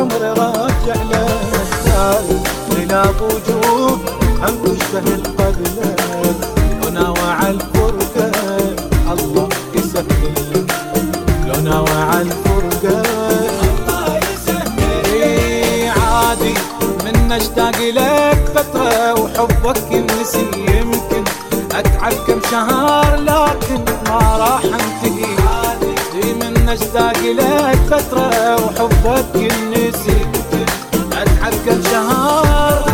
عمري راجع لك غلاب وجوه هم تشبه القبلة وناوى الفرقة الله يسهل. لو ناوى الفرقة الله يسهل. عادي من اشتاق لك فترة وحبك ينسي يمكن أتعب كم شهر من اشتاق لك فترة وحبك ينسي اتعب كم شهر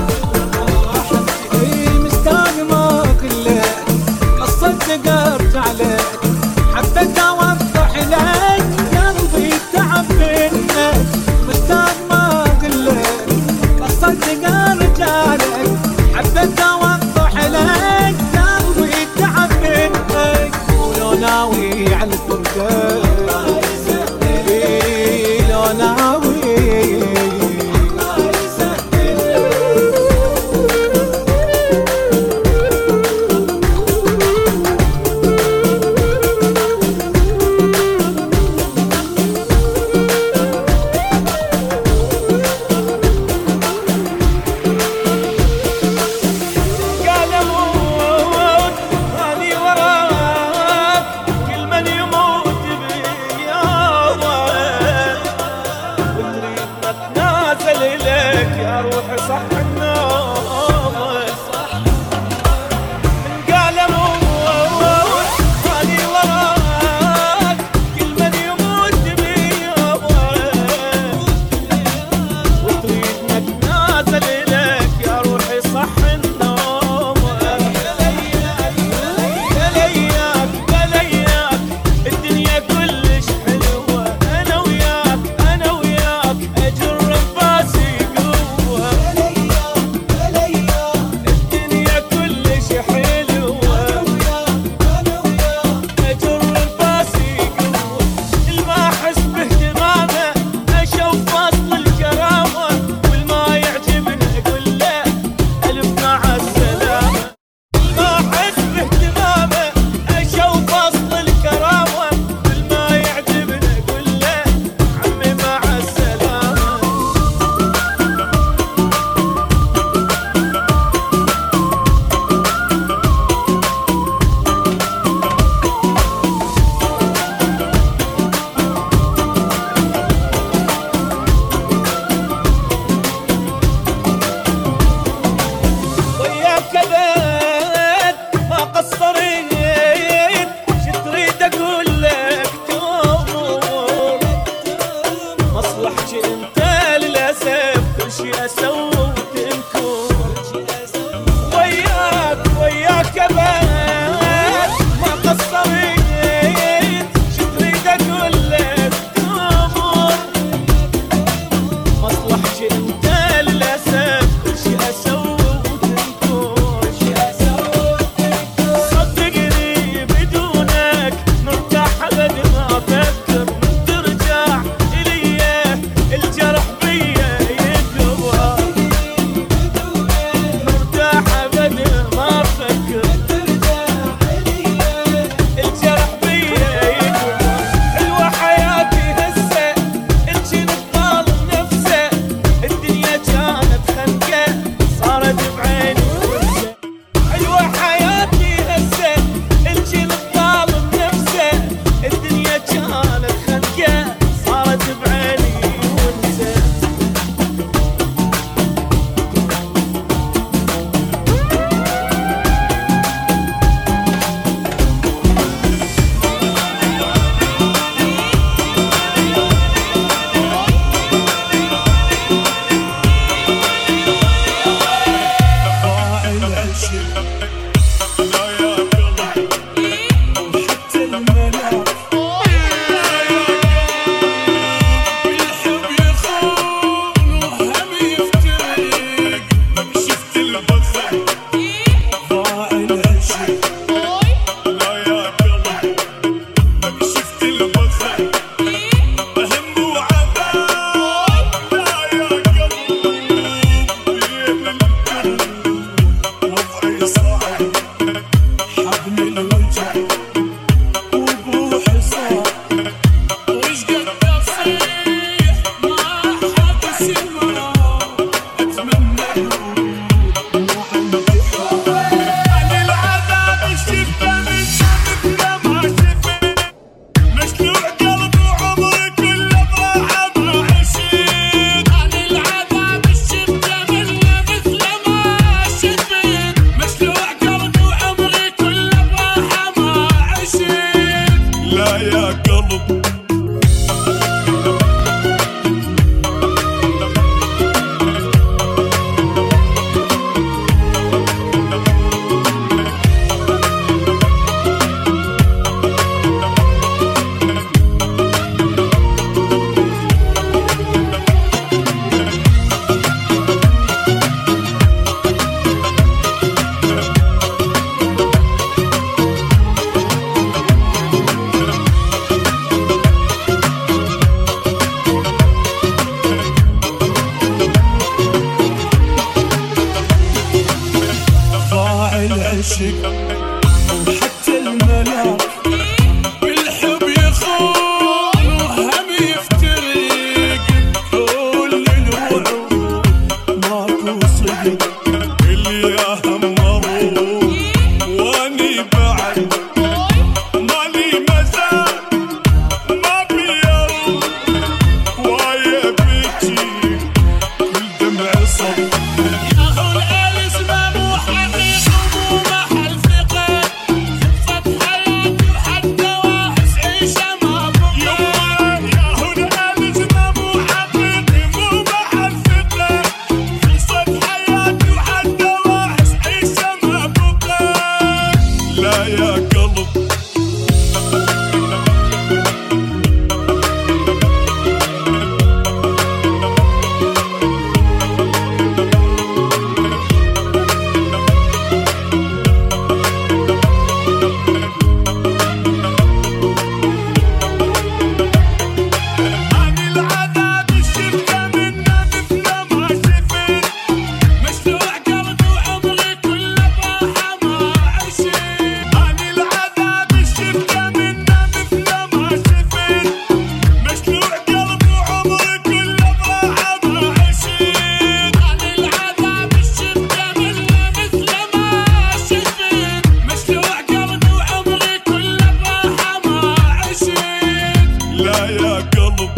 مشتاق ما كلك الصدق أرجع لك. حبيت أوضح لك. قلبي تعب منك. مشتاق ما قلك الصدق أرجع لك. حبيت أوضح لك. قلبي تعب منك. ولو ناوي على ya kalın illa yakalım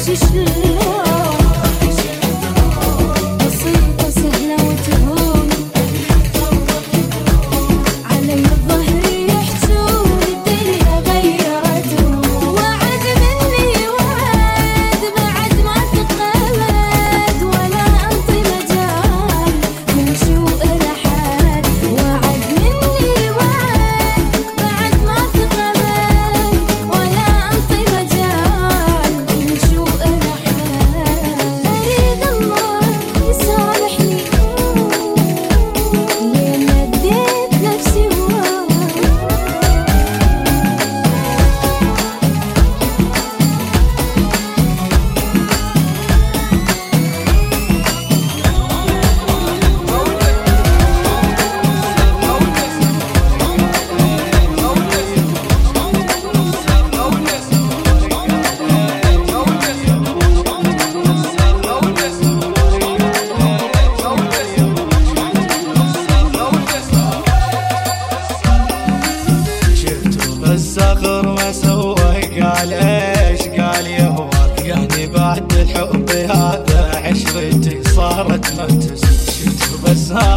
其实。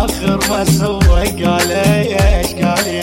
آخر ما سوى قال إيش قال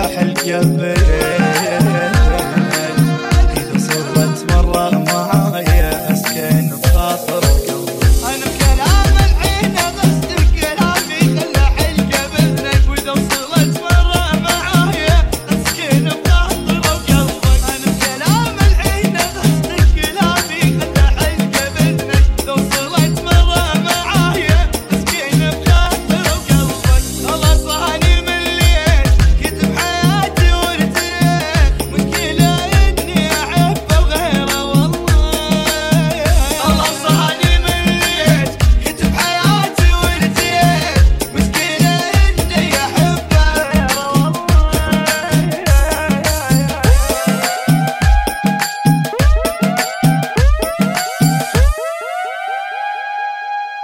جناح الجبل.